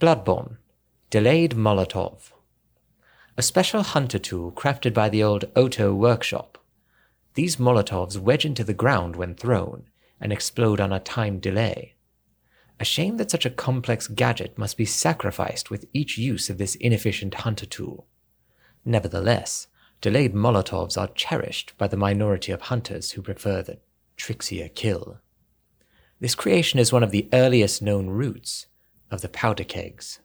Bloodborne Delayed Molotov. A special hunter tool crafted by the old Oto workshop. These Molotovs wedge into the ground when thrown and explode on a timed delay. A shame that such a complex gadget must be sacrificed with each use of this inefficient hunter tool. Nevertheless, delayed Molotovs are cherished by the minority of hunters who prefer the trixier kill. This creation is one of the earliest known roots of the powder kegs.